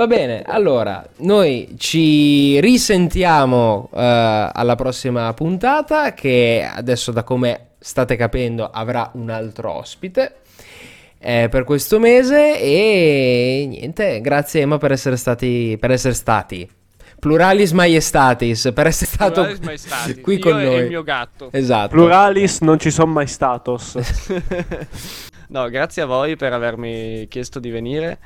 Va bene, allora noi ci risentiamo eh, alla prossima puntata che adesso da come state capendo avrà un altro ospite eh, per questo mese e niente, grazie Emma per essere stati per essere stati pluralis maiestatis per essere stato qui Io con e noi. il mio gatto. Esatto. Pluralis non ci sono mai status. No, grazie a voi per avermi chiesto di venire.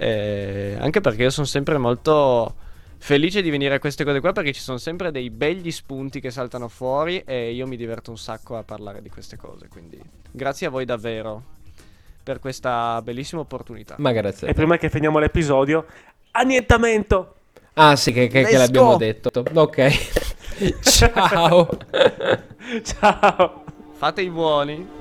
Eh, anche perché io sono sempre molto felice di venire a queste cose qua perché ci sono sempre dei begli spunti che saltano fuori e io mi diverto un sacco a parlare di queste cose. Quindi grazie a voi davvero per questa bellissima opportunità. Ma grazie. e prima che finiamo l'episodio, annientamento! Ah sì, che, che- che l'abbiamo detto. Ok. Ciao. Ciao! Fate i buoni.